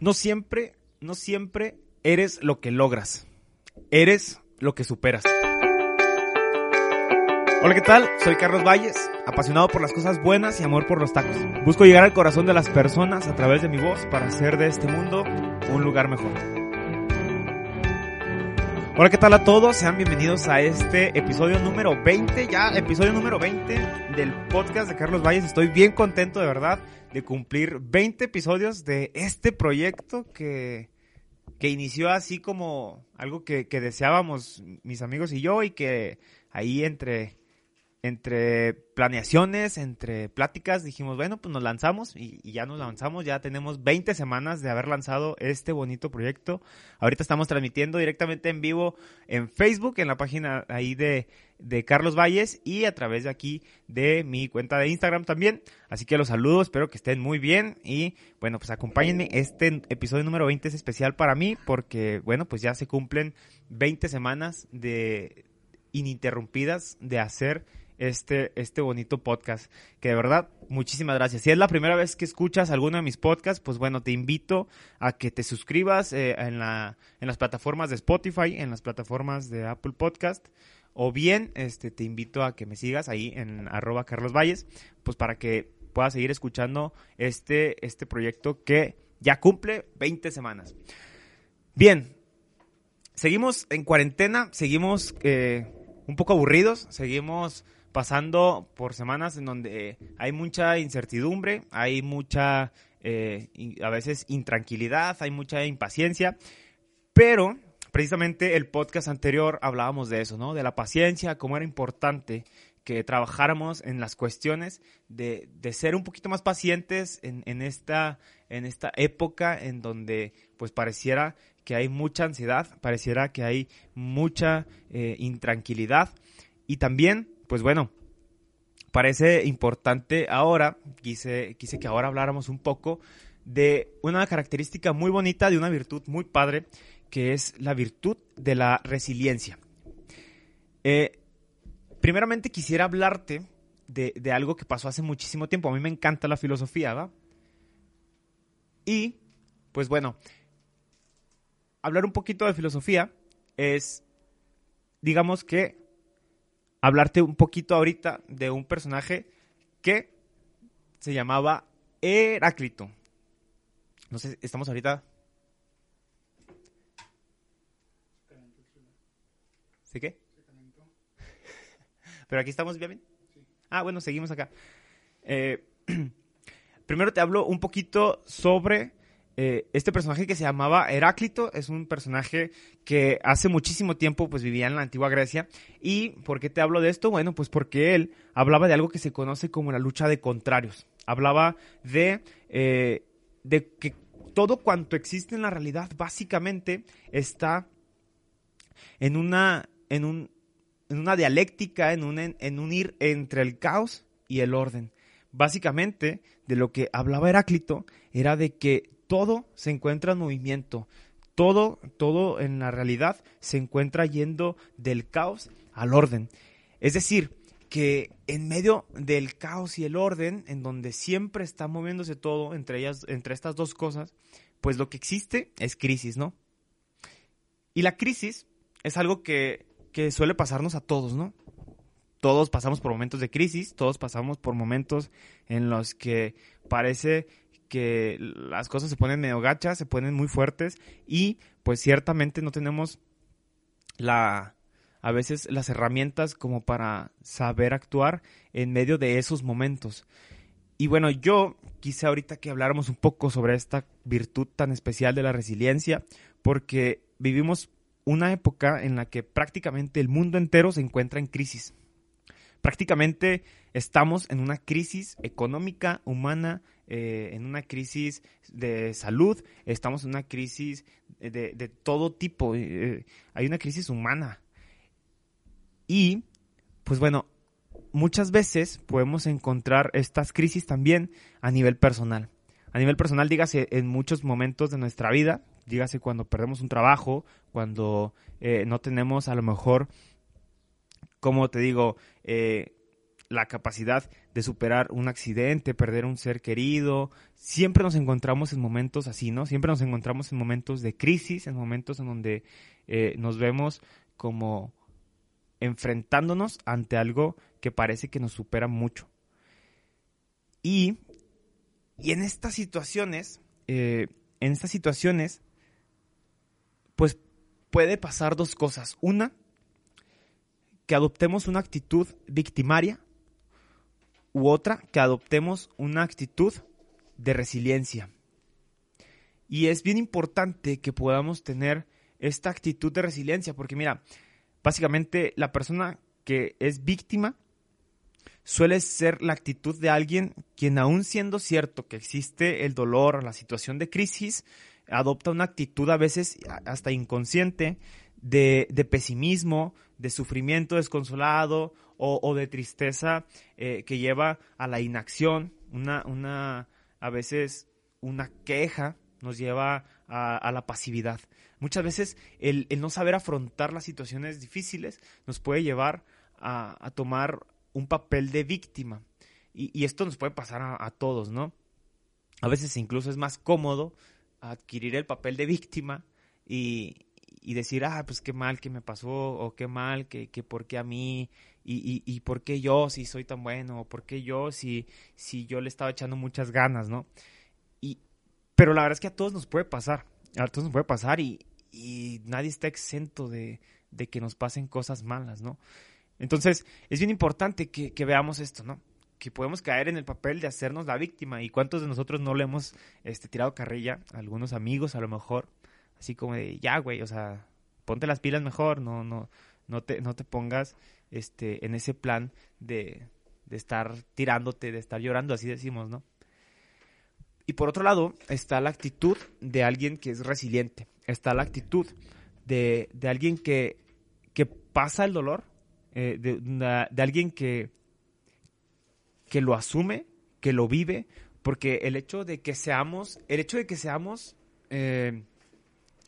No siempre, no siempre eres lo que logras. Eres lo que superas. Hola, ¿qué tal? Soy Carlos Valles, apasionado por las cosas buenas y amor por los tacos. Busco llegar al corazón de las personas a través de mi voz para hacer de este mundo un lugar mejor. Hola, ¿qué tal a todos? Sean bienvenidos a este episodio número 20, ya episodio número 20 del podcast de Carlos Valles. Estoy bien contento de verdad de cumplir 20 episodios de este proyecto que, que inició así como algo que, que deseábamos mis amigos y yo y que ahí entre entre planeaciones, entre pláticas, dijimos, bueno, pues nos lanzamos y, ya nos lanzamos, ya tenemos 20 semanas de haber lanzado este bonito proyecto. Ahorita estamos transmitiendo directamente en vivo en Facebook, en la página ahí de, de Carlos Valles y a través de aquí de mi cuenta de Instagram también. Así que los saludo, espero que estén muy bien y bueno, pues acompáñenme. Este episodio número 20 es especial para mí porque, bueno, pues ya se cumplen 20 semanas de ininterrumpidas de hacer este, este bonito podcast. Que de verdad, muchísimas gracias. Si es la primera vez que escuchas alguno de mis podcasts, pues bueno, te invito a que te suscribas eh, en, la, en las plataformas de Spotify, en las plataformas de Apple Podcast. O bien, este, te invito a que me sigas ahí en arroba Carlos Valles, pues para que puedas seguir escuchando este, este proyecto que ya cumple 20 semanas. Bien, seguimos en cuarentena, seguimos eh, un poco aburridos, seguimos pasando por semanas en donde hay mucha incertidumbre, hay mucha, eh, a veces, intranquilidad, hay mucha impaciencia, pero precisamente el podcast anterior hablábamos de eso, ¿no? De la paciencia, cómo era importante que trabajáramos en las cuestiones de, de ser un poquito más pacientes en, en, esta, en esta época en donde pues pareciera que hay mucha ansiedad, pareciera que hay mucha eh, intranquilidad y también pues bueno, parece importante ahora, quise, quise que ahora habláramos un poco de una característica muy bonita, de una virtud muy padre, que es la virtud de la resiliencia. Eh, primeramente quisiera hablarte de, de, algo que pasó hace muchísimo tiempo. A mí me encanta la filosofía, ¿va? Y, pues bueno, hablar un poquito de filosofía es, digamos que hablarte un poquito ahorita de un personaje que se llamaba Heráclito. No sé, estamos ahorita. ¿Sí qué? Pero aquí estamos bien. Ah, bueno, seguimos acá. Eh, primero te hablo un poquito sobre eh, este personaje que se llamaba Heráclito es un personaje que hace muchísimo tiempo pues vivía en la antigua Grecia. ¿Y por qué te hablo de esto? Bueno, pues porque él hablaba de algo que se conoce como la lucha de contrarios. Hablaba de, eh, de que todo cuanto existe en la realidad básicamente está en una, en un, en una dialéctica, en un, en un ir entre el caos y el orden. Básicamente, de lo que hablaba Heráclito era de que todo se encuentra en movimiento. Todo, todo en la realidad se encuentra yendo del caos al orden. Es decir, que en medio del caos y el orden, en donde siempre está moviéndose todo entre ellas, entre estas dos cosas, pues lo que existe es crisis, ¿no? Y la crisis es algo que, que suele pasarnos a todos, ¿no? Todos pasamos por momentos de crisis, todos pasamos por momentos en los que parece que las cosas se ponen medio gachas, se ponen muy fuertes y pues ciertamente no tenemos la a veces las herramientas como para saber actuar en medio de esos momentos. Y bueno, yo quise ahorita que habláramos un poco sobre esta virtud tan especial de la resiliencia, porque vivimos una época en la que prácticamente el mundo entero se encuentra en crisis. Prácticamente estamos en una crisis económica, humana, eh, en una crisis de salud, estamos en una crisis de, todo tipo, eh, hay una crisis humana. Y, pues bueno, muchas veces podemos encontrar estas crisis también a nivel personal. A nivel personal, dígase, en muchos momentos de nuestra vida, dígase cuando perdemos un trabajo, cuando eh, no tenemos a lo mejor, como te digo, eh, la capacidad de superar un accidente, perder un ser querido. Siempre nos encontramos en momentos así, ¿no? Siempre nos encontramos en momentos de crisis, en momentos en donde eh, nos vemos como enfrentándonos ante algo que parece que nos supera mucho. Y, y en estas situaciones, eh, en estas situaciones, pues puede pasar dos cosas. Una, que adoptemos una actitud victimaria u otra, que adoptemos una actitud de resiliencia. Y es bien importante que podamos tener esta actitud de resiliencia, porque mira, básicamente la persona que es víctima suele ser la actitud de alguien quien aún siendo cierto que existe el dolor la situación de crisis, adopta una actitud a veces hasta inconsciente de, pesimismo, de sufrimiento desconsolado o, de tristeza eh, que lleva a la inacción, una, una, a veces una queja nos lleva a, la pasividad. Muchas veces el, no saber afrontar las situaciones difíciles nos puede llevar a, tomar un papel de víctima. Y, esto nos puede pasar a, todos, ¿no? A veces incluso es más cómodo adquirir el papel de víctima y, decir, ah, pues qué mal que me pasó, o qué mal, que, que por qué a mí, y, y, por qué yo si soy tan bueno, o por qué yo si, si yo le estaba echando muchas ganas, ¿no? Y, pero la verdad es que a todos nos puede pasar, a todos nos puede pasar y, nadie está exento de, de que nos pasen cosas malas, ¿no? Entonces, es bien importante que, veamos esto, ¿no? Que podemos caer en el papel de hacernos la víctima. ¿Y cuántos de nosotros no le hemos este, tirado carrilla? algunos amigos, a lo mejor. Así como de, ya, güey, o sea, ponte las pilas mejor, no, no, no te, no te pongas este, en ese plan de, de estar tirándote, de estar llorando, así decimos, ¿no? Y por otro lado, está la actitud de alguien que es resiliente. Está la actitud de, de alguien que, que pasa el dolor, eh, de, alguien que, que lo asume, que lo vive, porque el hecho de que seamos, el hecho de que seamos eh,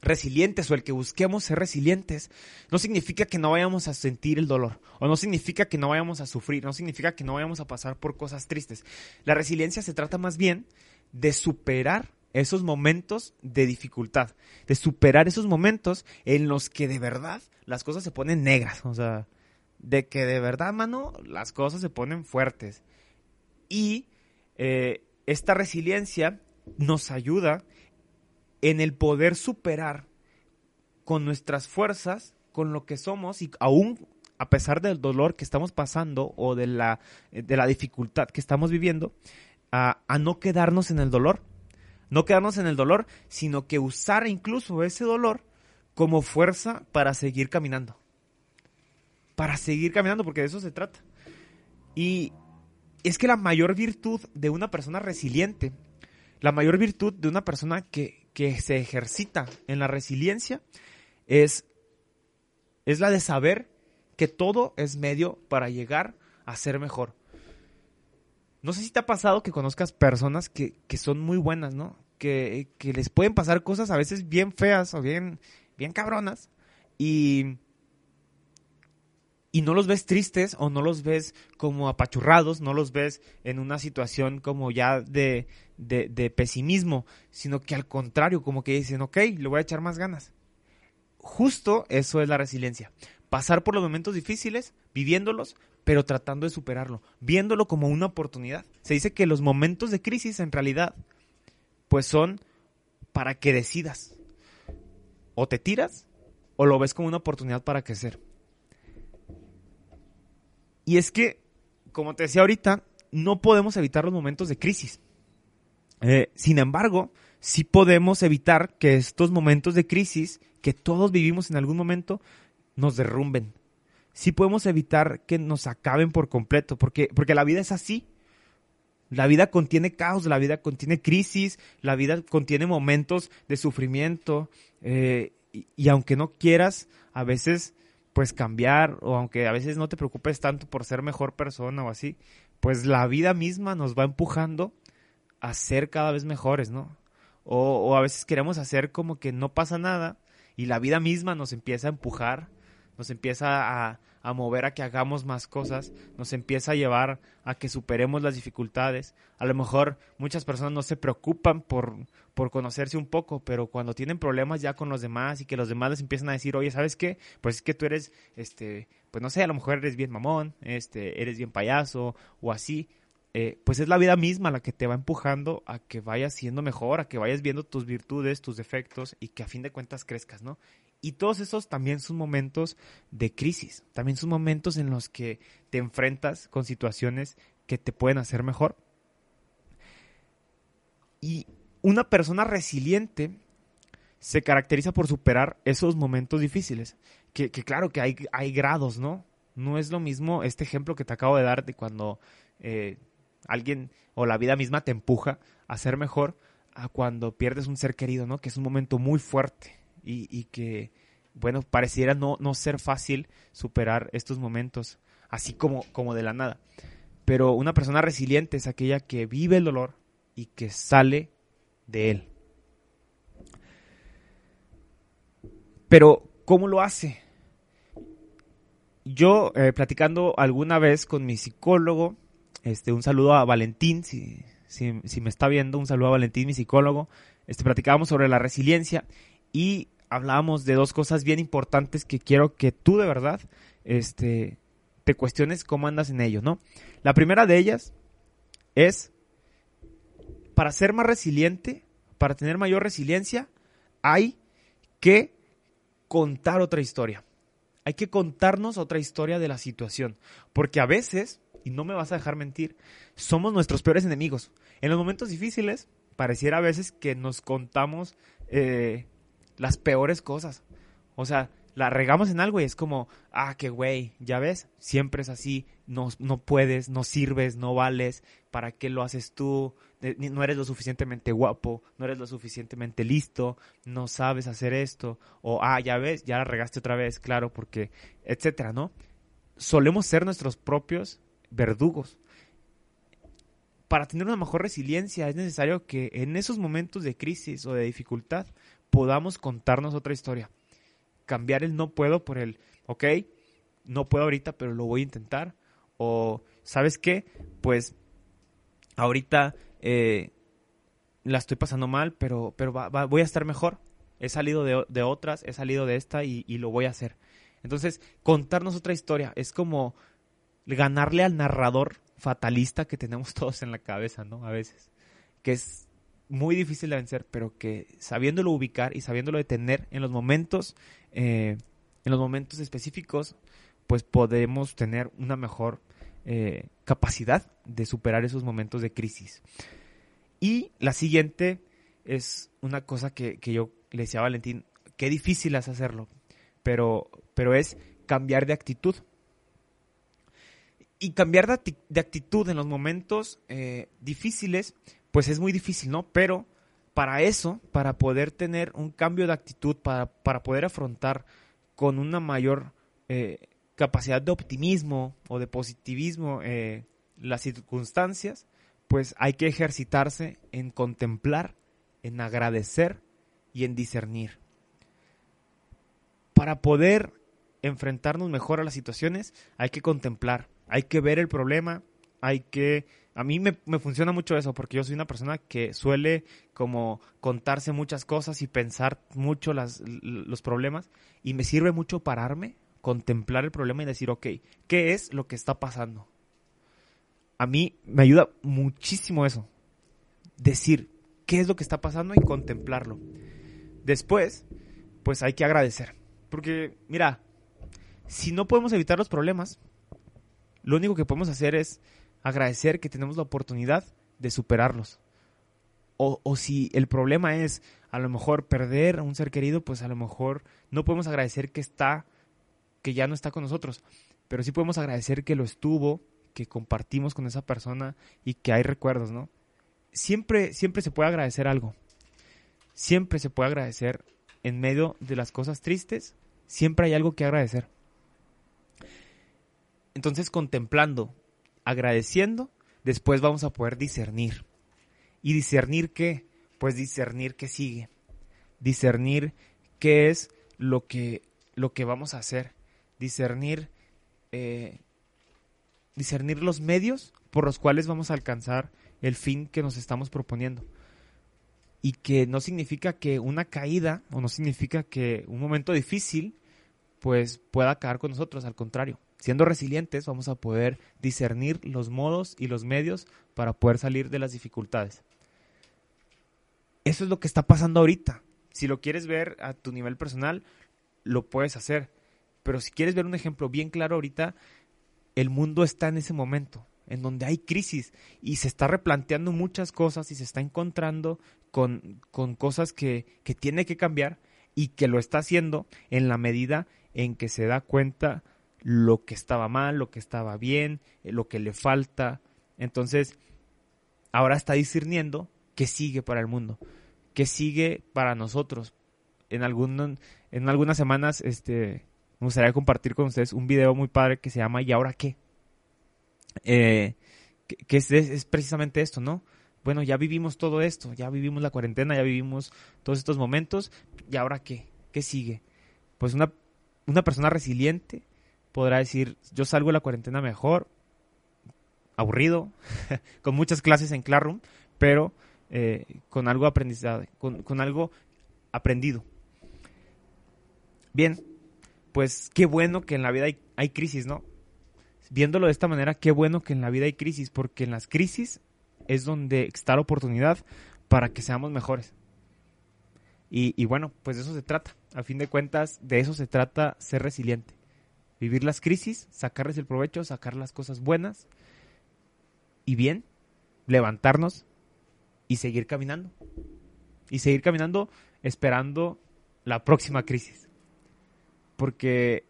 resilientes o el que busquemos ser resilientes, no significa que no vayamos a sentir el dolor, o no significa que no vayamos a sufrir, no significa que no vayamos a pasar por cosas tristes. La resiliencia se trata más bien de superar esos momentos de dificultad, de superar esos momentos en los que de verdad las cosas se ponen negras, o sea, de que de verdad, mano, las cosas se ponen fuertes. Y eh, esta resiliencia nos ayuda en el poder superar con nuestras fuerzas, con lo que somos y aún a pesar del dolor que estamos pasando o de la, de la dificultad que estamos viviendo, a, a no quedarnos en el dolor. No quedarnos en el dolor, sino que usar incluso ese dolor como fuerza para seguir caminando para seguir caminando, porque de eso se trata. Y es que la mayor virtud de una persona resiliente, la mayor virtud de una persona que, se ejercita en la resiliencia es, es la de saber que todo es medio para llegar a ser mejor. No sé si te ha pasado que conozcas personas que, que son muy buenas, ¿no? Que, que, les pueden pasar cosas a veces bien feas o bien, bien cabronas. Y, y no los ves tristes o no los ves como apachurrados, no los ves en una situación como ya de, de, pesimismo, sino que al contrario, como que dicen, ok, le voy a echar más ganas. Justo eso es la resiliencia. Pasar por los momentos difíciles, viviéndolos, pero tratando de superarlo, viéndolo como una oportunidad. Se dice que los momentos de crisis en realidad, pues son para que decidas. O te tiras o lo ves como una oportunidad para crecer. Y es que, como te decía ahorita, no podemos evitar los momentos de crisis. Eh, sin embargo, sí podemos evitar que estos momentos de crisis que todos vivimos en algún momento nos derrumben, sí podemos evitar que nos acaben por completo, porque, porque la vida es así. La vida contiene caos, la vida contiene crisis, la vida contiene momentos de sufrimiento eh, y, y, aunque no quieras a veces pues cambiar o aunque a veces no te preocupes tanto por ser mejor persona o así, pues la vida misma nos va empujando a ser cada vez mejores, ¿no? O, a veces queremos hacer como que no pasa nada y la vida misma nos empieza a empujar, nos empieza a, a mover a que hagamos más cosas, nos empieza a llevar a que superemos las dificultades. A lo mejor muchas personas no se preocupan por, por conocerse un poco, pero cuando tienen problemas ya con los demás y que los demás les empiezan a decir, oye, ¿sabes qué? Pues es que tú eres, este, pues no sé, a lo mejor eres bien mamón, este, eres bien payaso o así. Eh, pues es la vida misma la que te va empujando a que vayas siendo mejor, a que vayas viendo tus virtudes, tus defectos y que a fin de cuentas crezcas, ¿no? Y todos esos también son momentos de crisis, también son momentos en los que te enfrentas con situaciones que te pueden hacer mejor. Y una persona resiliente se caracteriza por superar esos momentos difíciles. Que, claro que hay, hay, grados, ¿no? No es lo mismo este ejemplo que te acabo de dar de cuando eh, alguien o la vida misma te empuja a ser mejor a cuando pierdes un ser querido, ¿no? Que es un momento muy fuerte y, que, bueno, pareciera no, no ser fácil superar estos momentos, así como, como de la nada. Pero una persona resiliente es aquella que vive el dolor y que sale de él. Pero, ¿cómo lo hace? Yo, eh, platicando alguna vez con mi psicólogo, este, un saludo a Valentín, si, si, si, me está viendo, un saludo a Valentín, mi psicólogo, este, platicábamos sobre la resiliencia y hablábamos de dos cosas bien importantes que quiero que tú de verdad este, te cuestiones cómo andas en ello, ¿no? La primera de ellas es, para ser más resiliente, para tener mayor resiliencia, hay que contar otra historia. Hay que contarnos otra historia de la situación. Porque a veces, y no me vas a dejar mentir, somos nuestros peores enemigos. En los momentos difíciles, pareciera a veces que nos contamos eh, las peores cosas. O sea, la regamos en algo y es como, ah, qué güey, ya ves, siempre es así, no, no puedes, no sirves, no vales, ¿para qué lo haces tú? No eres lo suficientemente guapo, no eres lo suficientemente listo, no sabes hacer esto, o ah, ya ves, ya la regaste otra vez, claro, porque, etcétera, ¿no? Solemos ser nuestros propios verdugos. Para tener una mejor resiliencia es necesario que en esos momentos de crisis o de dificultad podamos contarnos otra historia. Cambiar el no puedo por el, ok, no puedo ahorita, pero lo voy a intentar. O, ¿sabes qué? Pues ahorita eh, la estoy pasando mal, pero, pero voy a estar mejor. He salido de, de otras, he salido de esta y, y, lo voy a hacer. Entonces, contarnos otra historia es como ganarle al narrador fatalista que tenemos todos en la cabeza, ¿no? A veces. Que es muy difícil de vencer, pero que sabiéndolo ubicar y sabiéndolo detener en los momentos, eh, en los momentos específicos, pues podemos tener una mejor eh, capacidad de superar esos momentos de crisis. Y la siguiente es una cosa que, que yo le decía a Valentín, qué difícil es hacerlo, pero, pero es cambiar de actitud. Y cambiar de, actitud en los momentos eh, difíciles pues es muy difícil, ¿no? Pero para eso, para poder tener un cambio de actitud, para, para poder afrontar con una mayor eh, capacidad de optimismo o de positivismo eh, las circunstancias, pues hay que ejercitarse en contemplar, en agradecer y en discernir. Para poder enfrentarnos mejor a las situaciones, hay que contemplar, hay que ver el problema, hay que a mí me, funciona mucho eso porque yo soy una persona que suele como contarse muchas cosas y pensar mucho los problemas y me sirve mucho pararme, contemplar el problema y decir, ok, ¿qué es lo que está pasando? A mí me ayuda muchísimo eso, decir qué es lo que está pasando y contemplarlo. Después, pues hay que agradecer, porque mira, si no podemos evitar los problemas, lo único que podemos hacer es agradecer que tenemos la oportunidad de superarlos. O, o, si el problema es a lo mejor perder a un ser querido, pues a lo mejor no podemos agradecer que está que ya no está con nosotros, pero sí podemos agradecer que lo estuvo, que compartimos con esa persona y que hay recuerdos, ¿no? Siempre, siempre se puede agradecer algo. Siempre se puede agradecer en medio de las cosas tristes, siempre hay algo que agradecer. Entonces, contemplando, agradeciendo, después vamos a poder discernir. ¿Y discernir qué? Pues discernir qué sigue. Discernir qué es lo que, lo que vamos a hacer. Discernir, eh, discernir los medios por los cuales vamos a alcanzar el fin que nos estamos proponiendo. Y que no significa que una caída o no significa que un momento difícil pues pueda acabar con nosotros, al contrario. Siendo resilientes vamos a poder discernir los modos y los medios para poder salir de las dificultades. Eso es lo que está pasando ahorita. Si lo quieres ver a tu nivel personal, lo puedes hacer. Pero si quieres ver un ejemplo bien claro ahorita, el mundo está en ese momento, en donde hay crisis y se está replanteando muchas cosas y se está encontrando con, cosas que, que tiene que cambiar y que lo está haciendo en la medida en que se da cuenta lo que estaba mal, lo que estaba bien, eh, lo que le falta. Entonces, ahora está discerniendo qué sigue para el mundo, qué sigue para nosotros. En, algún, en algunas semanas este, me gustaría compartir con ustedes un video muy padre que se llama ¿Y ahora qué? Eh, que, es, precisamente esto, ¿no? Bueno, ya vivimos todo esto, ya vivimos la cuarentena, ya vivimos todos estos momentos, ¿y ahora qué? ¿Qué sigue? Pues una, una persona resiliente podrá decir, yo salgo de la cuarentena mejor, aburrido, con muchas clases en Classroom, pero eh, con algo aprendizaje, con, con algo aprendido. Bien, pues qué bueno que en la vida hay, crisis, ¿no? Viéndolo de esta manera, qué bueno que en la vida hay crisis, porque en las crisis es donde está la oportunidad para que seamos mejores. Y, y, bueno, pues de eso se trata. A fin de cuentas, de eso se trata ser resiliente. Vivir las crisis, sacarles el provecho, sacar las cosas buenas y bien, levantarnos y seguir caminando. Y seguir caminando esperando la próxima crisis. Porque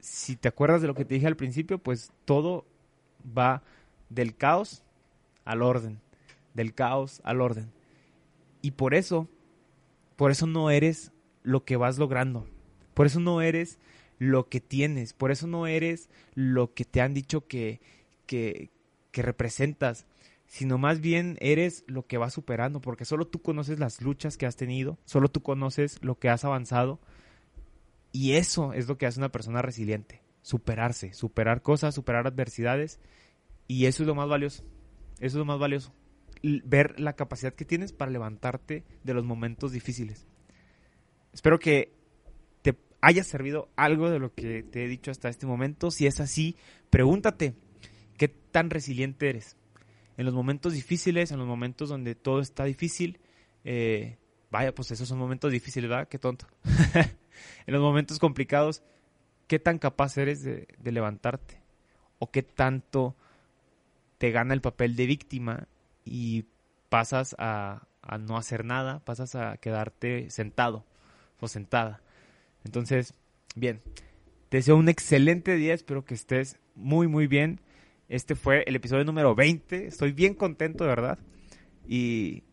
si te acuerdas de lo que te dije al principio, pues todo va del caos al orden, del caos al orden. Y por eso, por eso no eres lo que vas logrando. Por eso no eres lo que tienes. Por eso no eres lo que te han dicho que, que, que representas. Sino más bien eres lo que vas superando. Porque solo tú conoces las luchas que has tenido. Solo tú conoces lo que has avanzado. Y eso es lo que hace una persona resiliente, superarse, superar cosas, superar adversidades. Y eso es lo más valioso. Eso es lo más valioso. Ver la capacidad que tienes para levantarte de los momentos difíciles. Espero que haya servido algo de lo que te he dicho hasta este momento. Si es así, pregúntate, ¿qué tan resiliente eres? En los momentos difíciles, en los momentos donde todo está difícil, eh, vaya, pues esos son momentos difíciles, ¿verdad? Qué tonto. en los momentos complicados, ¿qué tan capaz eres de, levantarte? ¿O qué tanto te gana el papel de víctima y pasas a, a no hacer nada, pasas a quedarte sentado o sentada? Entonces, bien, te deseo un excelente día, espero que estés muy, muy bien. Este fue el episodio número 20, estoy bien contento, de verdad. Y,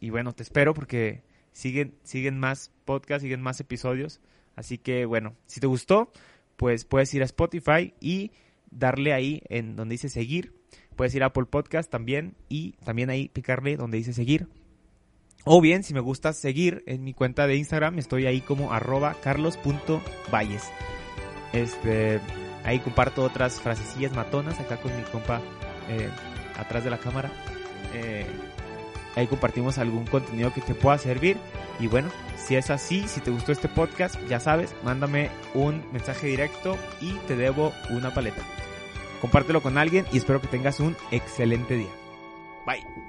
y bueno, te espero porque siguen, siguen más podcasts, siguen más episodios. Así que bueno, si te gustó, pues puedes ir a Spotify y darle ahí en donde dice seguir. Puedes ir a Apple Podcast también y también ahí picarle donde dice seguir. O bien, si me gusta seguir en mi cuenta de Instagram, estoy ahí como arroba carlos.valles. Este, ahí comparto otras frasecillas matonas acá con mi compa eh, atrás de la cámara. Eh, ahí compartimos algún contenido que te pueda servir. Y bueno, si es así, si te gustó este podcast, ya sabes, mándame un mensaje directo y te debo una paleta. Compártelo con alguien y espero que tengas un excelente día. Bye.